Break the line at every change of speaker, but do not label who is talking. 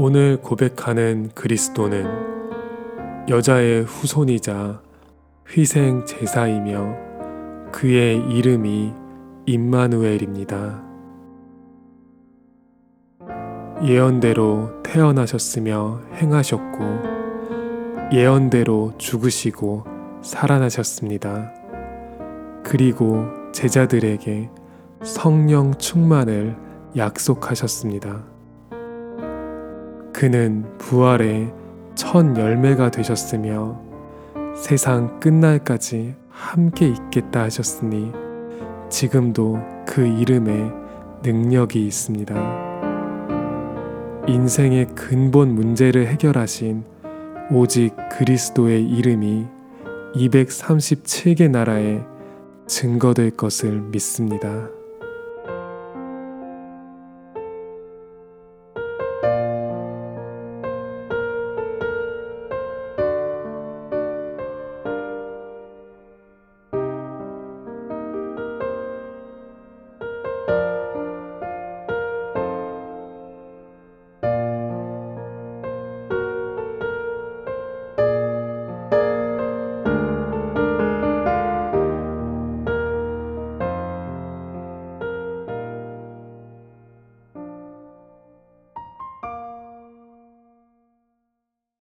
오늘 고백하는 그리스도는 여자의 후손이자 희생 제사이며 그의 이름이 임마누엘입니다. 예언대로 태어나셨으며 행하셨고 예언대로 죽으시고 살아나셨습니다. 그리고 제자들에게 성령 충만을 약속하셨습니다. 그는 부활의 첫 열매가 되셨으며 세상 끝날까지 함께 있겠다 하셨으니 지금도 그 이름에 능력이 있습니다. 인생의 근본 문제를 해결하신 오직 그리스도의 이름이 237개 나라에 증거될 것을 믿습니다.